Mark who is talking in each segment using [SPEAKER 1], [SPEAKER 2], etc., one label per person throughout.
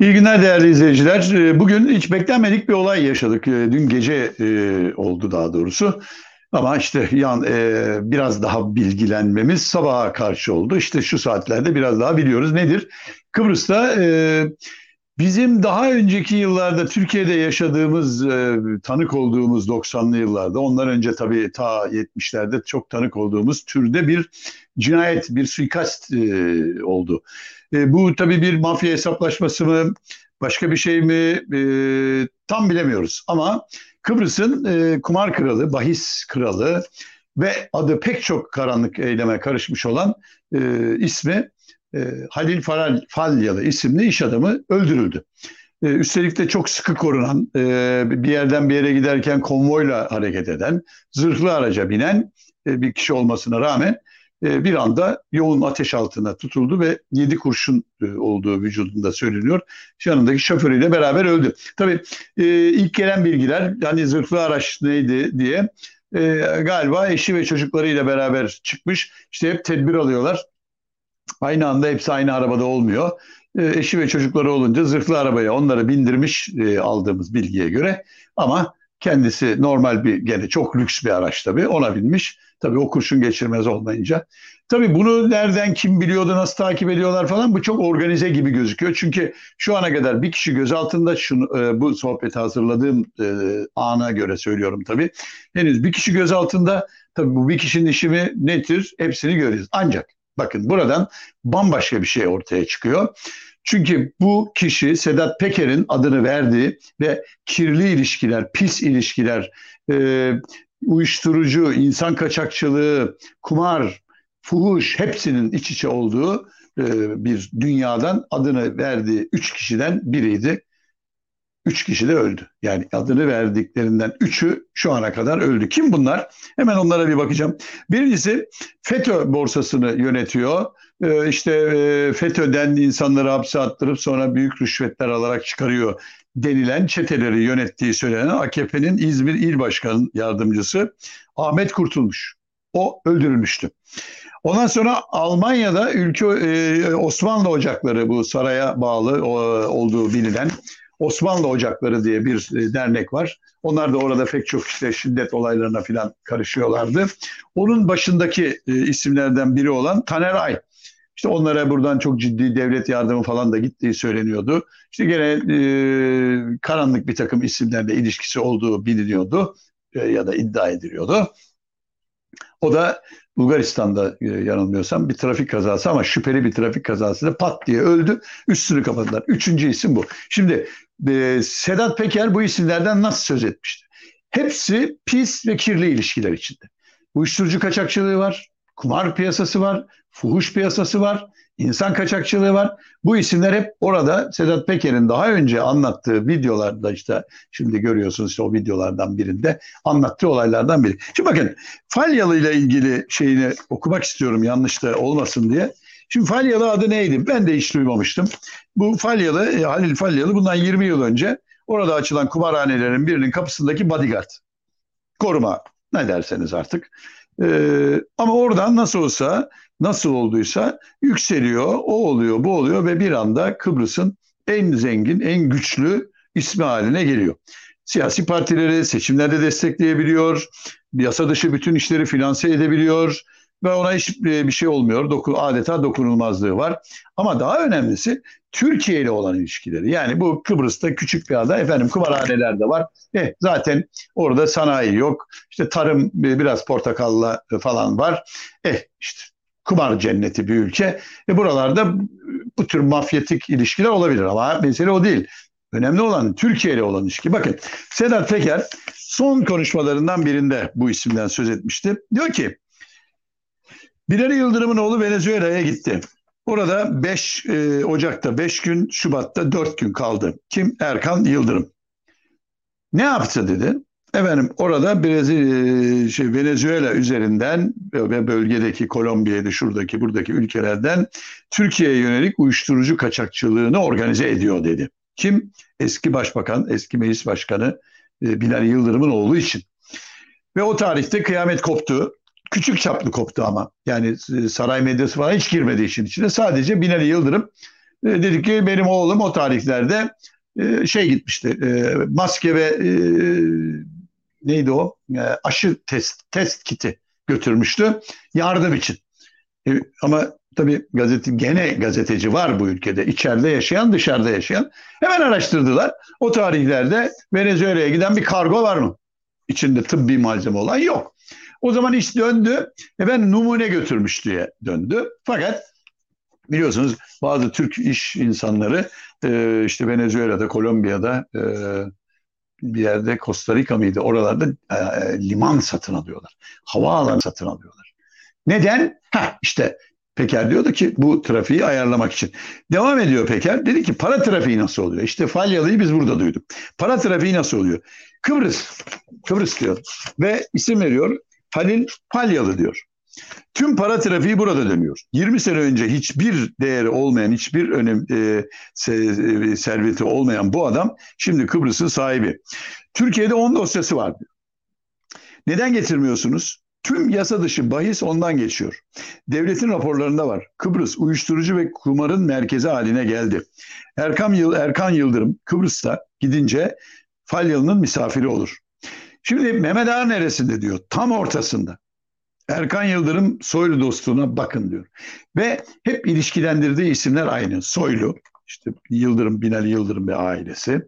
[SPEAKER 1] İyi günler değerli izleyiciler. Ee, bugün hiç beklenmedik bir olay yaşadık. Ee, dün gece e, oldu daha doğrusu. Ama işte yan e, biraz daha bilgilenmemiz sabaha karşı oldu. İşte şu saatlerde biraz daha biliyoruz. Nedir? Kıbrıs'ta e, bizim daha önceki yıllarda Türkiye'de yaşadığımız, tanık olduğumuz 90'lı yıllarda, ondan önce tabii ta 70'lerde çok tanık olduğumuz türde bir cinayet, bir suikast oldu. E, bu tabii bir mafya hesaplaşması mı, başka bir şey mi e, tam bilemiyoruz. Ama Kıbrıs'ın e, kumar kralı, bahis kralı ve adı pek çok karanlık eyleme karışmış olan e, ismi e, Halil Faral, Falyalı isimli iş adamı öldürüldü. E, üstelik de çok sıkı korunan, e, bir yerden bir yere giderken konvoyla hareket eden, zırhlı araca binen e, bir kişi olmasına rağmen bir anda yoğun ateş altına tutuldu ve 7 kurşun e, olduğu vücudunda söyleniyor. Yanındaki şoförüyle beraber öldü. Tabii e, ilk gelen bilgiler hani zırhlı araç neydi diye galiba eşi ve çocuklarıyla beraber çıkmış. İşte hep tedbir alıyorlar. Aynı anda hepsi aynı arabada olmuyor. eşi ve çocukları olunca zırhlı arabaya onları bindirmiş aldığımız bilgiye göre. Ama kendisi normal bir gene çok lüks bir araç tabii ona binmiş Tabii o kurşun geçirmez olmayınca. Tabii bunu nereden kim biliyordu, nasıl takip ediyorlar falan bu çok organize gibi gözüküyor. Çünkü şu ana kadar bir kişi gözaltında şunu, e, bu sohbeti hazırladığım e, ana göre söylüyorum tabii. Henüz bir kişi gözaltında tabii bu bir kişinin işi mi nedir hepsini göreceğiz. Ancak bakın buradan bambaşka bir şey ortaya çıkıyor. Çünkü bu kişi Sedat Peker'in adını verdiği ve kirli ilişkiler, pis ilişkiler, e, uyuşturucu, insan kaçakçılığı, kumar, fuhuş hepsinin iç içe olduğu e, bir dünyadan adını verdiği üç kişiden biriydi. Üç kişi de öldü. Yani adını verdiklerinden üçü şu ana kadar öldü. Kim bunlar? Hemen onlara bir bakacağım. Birincisi FETÖ borsasını yönetiyor. Ee, işte e, FETÖ'den insanları hapse attırıp sonra büyük rüşvetler alarak çıkarıyor denilen çeteleri yönettiği söylenen AKP'nin İzmir İl Başkanı Yardımcısı Ahmet Kurtulmuş. O öldürülmüştü. Ondan sonra Almanya'da ülke e, Osmanlı Ocakları bu saraya bağlı olduğu bilinen Osmanlı Ocakları diye bir e, dernek var. Onlar da orada pek çok işte şiddet olaylarına falan karışıyorlardı. Onun başındaki isimlerden biri olan Taner Ay işte onlara buradan çok ciddi devlet yardımı falan da gittiği söyleniyordu. İşte gene e, karanlık bir takım isimlerle ilişkisi olduğu biliniyordu e, ya da iddia ediliyordu. O da Bulgaristan'da e, yanılmıyorsam bir trafik kazası ama şüpheli bir trafik kazasında pat diye öldü. Üstünü kapadılar. Üçüncü isim bu. Şimdi e, Sedat Peker bu isimlerden nasıl söz etmişti? Hepsi pis ve kirli ilişkiler içinde. Uyuşturucu kaçakçılığı var, kumar piyasası var, fuhuş piyasası var, insan kaçakçılığı var. Bu isimler hep orada Sedat Peker'in daha önce anlattığı videolarda işte şimdi görüyorsunuz işte o videolardan birinde anlattığı olaylardan biri. Şimdi bakın Falyalı ile ilgili şeyini okumak istiyorum yanlış da olmasın diye. Şimdi Falyalı adı neydi? Ben de hiç duymamıştım. Bu Falyalı, e, Halil Falyalı bundan 20 yıl önce orada açılan kumarhanelerin birinin kapısındaki bodyguard. Koruma ne derseniz artık. Ee, ama oradan nasıl olsa nasıl olduysa yükseliyor, o oluyor, bu oluyor ve bir anda Kıbrıs'ın en zengin, en güçlü ismi haline geliyor. Siyasi partileri seçimlerde destekleyebiliyor, yasa dışı bütün işleri finanse edebiliyor ve ona hiç e, şey olmuyor. Doku, adeta dokunulmazlığı var. Ama daha önemlisi Türkiye ile olan ilişkileri. Yani bu Kıbrıs'ta küçük bir ada. Efendim kumarhaneler de var. Eh, zaten orada sanayi yok. İşte tarım e, biraz portakalla falan var. Eh işte kumar cenneti bir ülke. E buralarda bu tür mafyatik ilişkiler olabilir ama mesele o değil. Önemli olan Türkiye ile olan ilişki. Bakın Sedat Peker son konuşmalarından birinde bu isimden söz etmişti. Diyor ki Binali Yıldırım'ın oğlu Venezuela'ya gitti. Orada 5 e, Ocak'ta 5 gün, Şubat'ta 4 gün kaldı. Kim? Erkan Yıldırım. Ne yaptı dedi. Efendim orada Brezilya, şey, Venezuela üzerinden ve bölgedeki Kolombiya'ydı, şuradaki, buradaki ülkelerden Türkiye'ye yönelik uyuşturucu kaçakçılığını organize ediyor dedi. Kim? Eski başbakan, eski meclis başkanı e, Binali Yıldırım'ın oğlu için. Ve o tarihte kıyamet koptu. Küçük çaplı koptu ama. Yani e, saray medyası falan hiç girmedi işin içine. Sadece Binali Yıldırım E, dedi ki benim oğlum o tarihlerde e, şey gitmişti. E, maske ve e, neydi o? E, aşı test test kiti götürmüştü yardım için. E, ama tabii gazete gene gazeteci var bu ülkede. İçeride yaşayan, dışarıda yaşayan. Hemen araştırdılar. O tarihlerde Venezuela'ya giden bir kargo var mı? İçinde tıbbi malzeme olan yok. O zaman iş döndü. E ben numune götürmüş diye döndü. Fakat biliyorsunuz bazı Türk iş insanları e, işte Venezuela'da, Kolombiya'da e, bir yerde Costa Rica mıydı? Oralarda e, liman satın alıyorlar. Havaalanı satın alıyorlar. Neden? Ha işte Peker diyordu ki bu trafiği ayarlamak için. Devam ediyor Peker. Dedi ki para trafiği nasıl oluyor? İşte Falyalı'yı biz burada duyduk. Para trafiği nasıl oluyor? Kıbrıs. Kıbrıs diyor. Ve isim veriyor. Halil Falyalı diyor. Tüm para trafiği burada dönüyor. 20 sene önce hiçbir değeri olmayan, hiçbir önem e, e, serveti olmayan bu adam şimdi Kıbrıs'ın sahibi. Türkiye'de 10 dosyası var. Neden getirmiyorsunuz? Tüm yasa dışı bahis ondan geçiyor. Devletin raporlarında var. Kıbrıs uyuşturucu ve kumarın merkezi haline geldi. Erkan, Yıl, Erkan Yıldırım Kıbrıs'ta gidince Falyalı'nın misafiri olur. Şimdi Mehmet Ağa neresinde diyor? Tam ortasında. Erkan Yıldırım Soylu dostluğuna bakın diyor. Ve hep ilişkilendirdiği isimler aynı. Soylu, işte Yıldırım, Binali Yıldırım ve ailesi,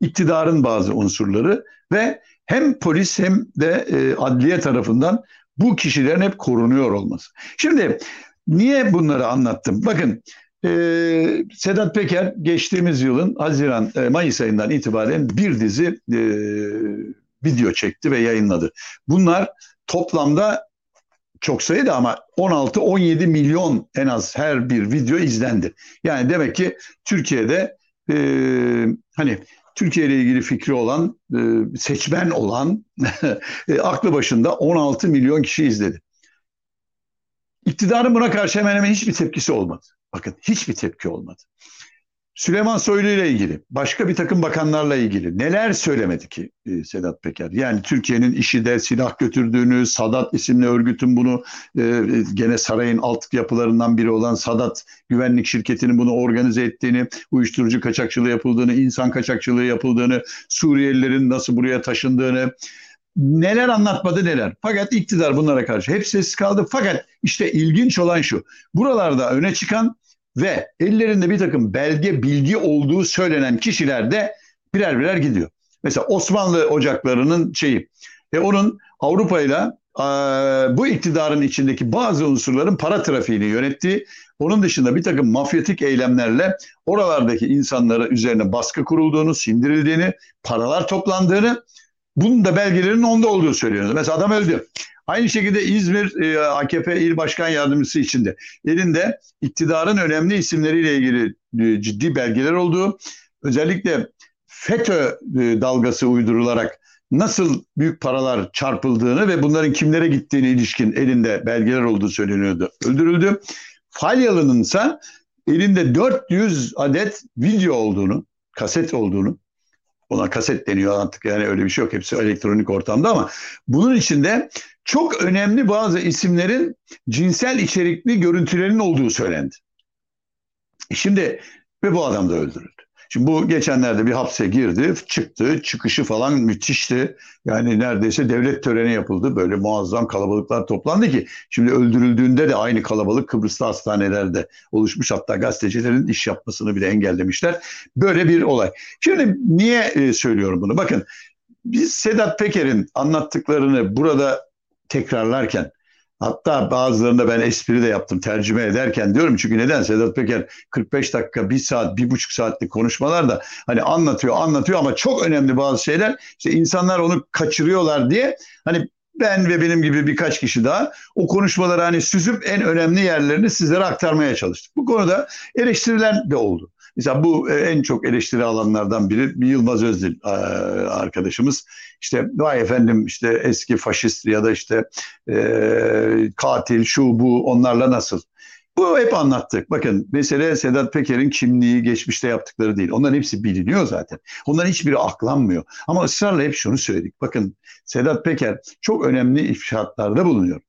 [SPEAKER 1] iktidarın bazı unsurları ve hem polis hem de e, adliye tarafından bu kişilerin hep korunuyor olması. Şimdi niye bunları anlattım? Bakın e, Sedat Peker geçtiğimiz yılın Haziran, e, Mayıs ayından itibaren bir dizi e, video çekti ve yayınladı. Bunlar toplamda çok sayıda ama 16-17 milyon en az her bir video izlendi. Yani demek ki Türkiye'de e, hani Türkiye ile ilgili fikri olan, e, seçmen olan, e, aklı başında 16 milyon kişi izledi. İktidarın buna karşı hemen hemen hiçbir tepkisi olmadı. Bakın hiçbir tepki olmadı. Süleyman Soylu ile ilgili, başka bir takım bakanlarla ilgili neler söylemedi ki e, Sedat Peker? Yani Türkiye'nin işi de silah götürdüğünü, Sadat isimli örgütün bunu e, gene sarayın alt yapılarından biri olan Sadat güvenlik şirketinin bunu organize ettiğini, uyuşturucu kaçakçılığı yapıldığını, insan kaçakçılığı yapıldığını, Suriyelilerin nasıl buraya taşındığını, neler anlatmadı neler. Fakat iktidar bunlara karşı hep sessiz kaldı. Fakat işte ilginç olan şu. Buralarda öne çıkan ve ellerinde bir takım belge bilgi olduğu söylenen kişiler de birer birer gidiyor. Mesela Osmanlı ocaklarının şeyi ve onun Avrupa ile bu iktidarın içindeki bazı unsurların para trafiğini yönettiği, onun dışında bir takım mafyatik eylemlerle oralardaki insanlara üzerine baskı kurulduğunu, sindirildiğini, paralar toplandığını, bunun da belgelerinin onda olduğu söyleniyor. Mesela adam öldü. Aynı şekilde İzmir e, AKP İl Başkan Yardımcısı içinde elinde iktidarın önemli isimleriyle ilgili e, ciddi belgeler olduğu, özellikle FETÖ e, dalgası uydurularak nasıl büyük paralar çarpıldığını ve bunların kimlere gittiğine ilişkin elinde belgeler olduğu söyleniyordu. Öldürüldü. Falyalı'nın ise elinde 400 adet video olduğunu, kaset olduğunu, ona kaset deniyor artık yani öyle bir şey yok. Hepsi elektronik ortamda ama bunun içinde çok önemli bazı isimlerin cinsel içerikli görüntülerinin olduğu söylendi. Şimdi ve bu adam da öldürüldü. Şimdi bu geçenlerde bir hapse girdi, çıktı, çıkışı falan müthişti. Yani neredeyse devlet töreni yapıldı. Böyle muazzam kalabalıklar toplandı ki şimdi öldürüldüğünde de aynı kalabalık Kıbrıs'ta hastanelerde oluşmuş. Hatta gazetecilerin iş yapmasını bile engellemişler. Böyle bir olay. Şimdi niye e, söylüyorum bunu? Bakın biz Sedat Peker'in anlattıklarını burada tekrarlarken hatta bazılarında ben espri de yaptım tercüme ederken diyorum çünkü neden Sedat Peker 45 dakika, 1 saat, 1,5 saatlik konuşmalar da hani anlatıyor anlatıyor ama çok önemli bazı şeyler işte insanlar onu kaçırıyorlar diye hani ben ve benim gibi birkaç kişi daha o konuşmaları hani süzüp en önemli yerlerini sizlere aktarmaya çalıştık. Bu konuda eleştiriler de oldu. Mesela bu e, en çok eleştiri alanlardan biri bir Yılmaz Özdil e, arkadaşımız. İşte vay efendim işte eski faşist ya da işte e, katil şu bu onlarla nasıl? Bu hep anlattık. Bakın mesele Sedat Peker'in kimliği, geçmişte yaptıkları değil. Onların hepsi biliniyor zaten. Onların hiçbiri aklanmıyor. Ama ısrarla hep şunu söyledik. Bakın Sedat Peker çok önemli ifşaatlarda bulunuyor.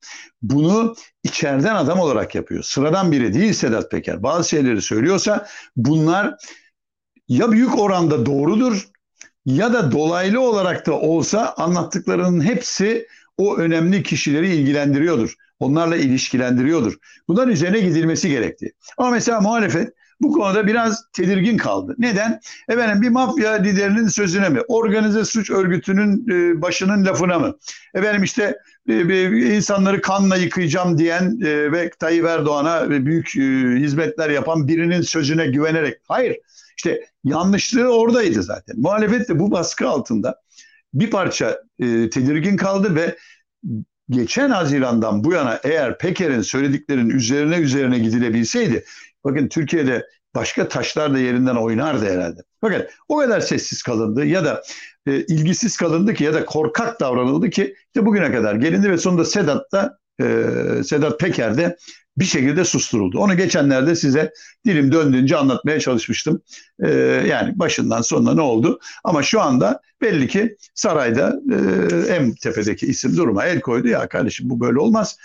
[SPEAKER 1] Bunu içeriden adam olarak yapıyor. Sıradan biri değil Sedat Peker. Bazı şeyleri söylüyorsa bunlar ya büyük oranda doğrudur ya da dolaylı olarak da olsa anlattıklarının hepsi o önemli kişileri ilgilendiriyordur. Onlarla ilişkilendiriyordur. Bunların üzerine gidilmesi gerekti. Ama mesela muhalefet bu konuda biraz tedirgin kaldı. Neden? Efendim bir mafya liderinin sözüne mi? Organize suç örgütünün e, başının lafına mı? Efendim işte e, insanları kanla yıkayacağım diyen e, ve Tayyip Erdoğan'a büyük hizmetler yapan birinin sözüne güvenerek. Hayır. İşte yanlışlığı oradaydı zaten. Muhalefet de bu baskı altında bir parça tedirgin kaldı ve geçen Haziran'dan bu yana eğer Peker'in söylediklerinin üzerine üzerine gidilebilseydi bakın Türkiye'de başka taşlar da yerinden oynardı herhalde. Fakat o kadar sessiz kalındı ya da e, ilgisiz kalındı ki ya da korkak davranıldı ki işte bugüne kadar gelindi ve sonunda Sedat da e, Sedat Peker de bir şekilde susturuldu. Onu geçenlerde size dilim döndüğünce anlatmaya çalışmıştım. Ee, yani başından sonuna ne oldu? Ama şu anda belli ki sarayda e, en tepedeki isim duruma el koydu. Ya kardeşim bu böyle olmaz.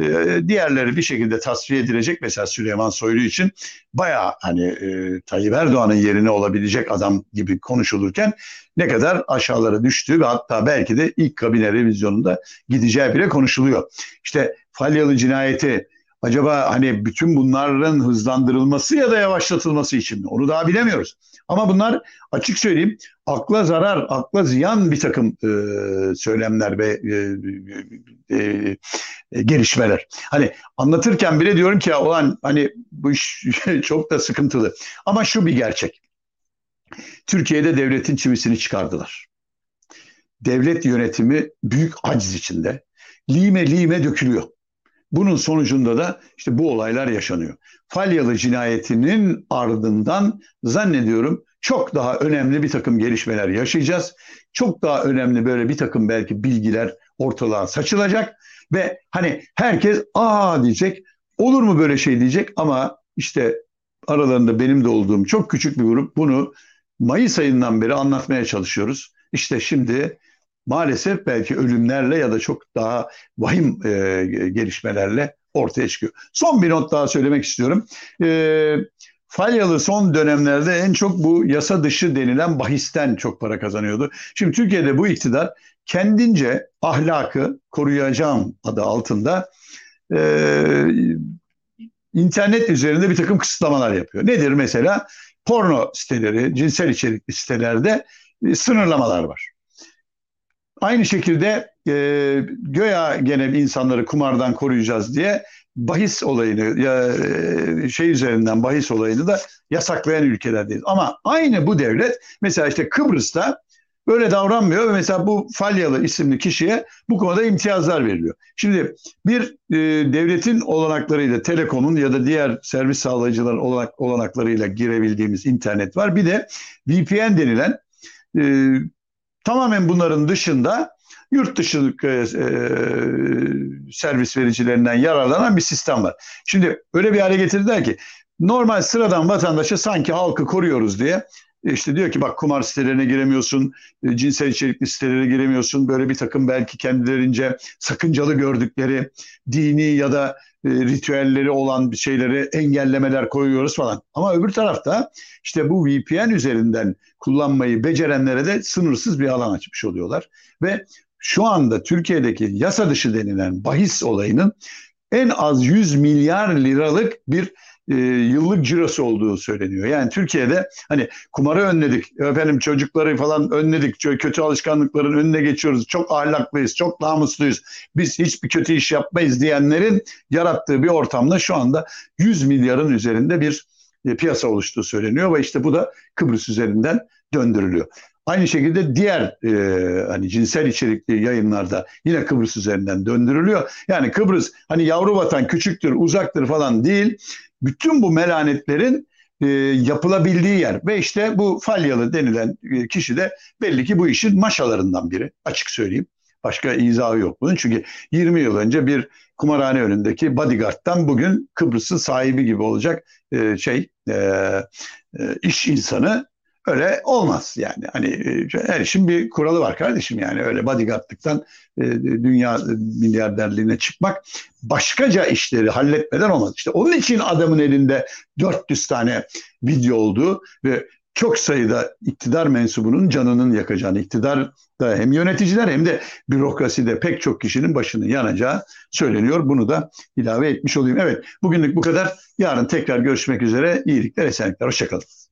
[SPEAKER 1] Ee, diğerleri bir şekilde tasfiye edilecek. Mesela Süleyman Soylu için bayağı hani e, Tayyip Erdoğan'ın yerine olabilecek adam gibi konuşulurken ne kadar aşağılara düştüğü ve hatta belki de ilk kabine revizyonunda gideceği bile konuşuluyor. İşte Falyalı cinayeti acaba hani bütün bunların hızlandırılması ya da yavaşlatılması için mi? Onu daha bilemiyoruz. Ama bunlar açık söyleyeyim akla zarar, akla ziyan bir takım e, söylemler ve e, e, e, gelişmeler. Hani anlatırken bile diyorum ki olan hani bu iş çok da sıkıntılı. Ama şu bir gerçek. Türkiye'de devletin çivisini çıkardılar. Devlet yönetimi büyük aciz içinde. Lime lime dökülüyor. Bunun sonucunda da işte bu olaylar yaşanıyor. Falyalı cinayetinin ardından zannediyorum çok daha önemli bir takım gelişmeler yaşayacağız. Çok daha önemli böyle bir takım belki bilgiler ortalığa saçılacak ve hani herkes aa diyecek olur mu böyle şey diyecek ama işte aralarında benim de olduğum çok küçük bir grup bunu Mayıs ayından beri anlatmaya çalışıyoruz. İşte şimdi maalesef belki ölümlerle ya da çok daha vahim e, gelişmelerle ortaya çıkıyor. Son bir not daha söylemek istiyorum. E, Falyalı son dönemlerde en çok bu yasa dışı denilen bahisten çok para kazanıyordu. Şimdi Türkiye'de bu iktidar kendince ahlakı koruyacağım adı altında e, internet üzerinde bir takım kısıtlamalar yapıyor. Nedir mesela? Porno siteleri, cinsel içerikli sitelerde e, sınırlamalar var. Aynı şekilde e, göya gene insanları kumardan koruyacağız diye bahis olayını ya e, şey üzerinden bahis olayını da yasaklayan ülkelerdeyiz. Ama aynı bu devlet mesela işte Kıbrıs'ta böyle davranmıyor ve mesela bu Falyalı isimli kişiye bu konuda imtiyazlar veriliyor. Şimdi bir e, devletin olanaklarıyla telekomun ya da diğer servis sağlayıcıların olanak, olanaklarıyla girebildiğimiz internet var. Bir de VPN denilen e, Tamamen bunların dışında yurt dışı e, e, servis vericilerinden yararlanan bir sistem var. Şimdi öyle bir hale getirdiler ki normal sıradan vatandaşa sanki halkı koruyoruz diye işte diyor ki bak kumar sitelerine giremiyorsun, e, cinsel içerikli sitelere giremiyorsun. Böyle bir takım belki kendilerince sakıncalı gördükleri dini ya da ritüelleri olan şeyleri engellemeler koyuyoruz falan. Ama öbür tarafta işte bu VPN üzerinden kullanmayı becerenlere de sınırsız bir alan açmış oluyorlar. Ve şu anda Türkiye'deki yasa dışı denilen bahis olayının en az 100 milyar liralık bir e, yıllık cirosu olduğu söyleniyor. Yani Türkiye'de hani kumarı önledik, efendim çocukları falan önledik, kötü alışkanlıkların önüne geçiyoruz, çok ahlaklıyız, çok namusluyuz, biz hiçbir kötü iş yapmayız diyenlerin yarattığı bir ortamda şu anda 100 milyarın üzerinde bir e, piyasa oluştuğu söyleniyor ve işte bu da Kıbrıs üzerinden döndürülüyor. Aynı şekilde diğer e, hani cinsel içerikli yayınlarda yine Kıbrıs üzerinden döndürülüyor. Yani Kıbrıs hani yavru vatan küçüktür, uzaktır falan değil bütün bu melanetlerin e, yapılabildiği yer ve işte bu Falyalı denilen e, kişi de belli ki bu işin maşalarından biri açık söyleyeyim. Başka izahı yok bunun. Çünkü 20 yıl önce bir kumarhane önündeki bodyguard'tan bugün Kıbrıs'ın sahibi gibi olacak e, şey e, e, iş insanı öyle olmaz yani. Hani e, her işin bir kuralı var kardeşim yani öyle bodyguardlıktan e, dünya milyarderliğine çıkmak başkaca işleri halletmeden olmaz. İşte onun için adamın elinde 400 tane video olduğu ve çok sayıda iktidar mensubunun canının yakacağını, iktidar da hem yöneticiler hem de bürokraside pek çok kişinin başının yanacağı söyleniyor. Bunu da ilave etmiş olayım. Evet, bugünlük bu kadar. Yarın tekrar görüşmek üzere. İyilikler, esenlikler. Hoşçakalın.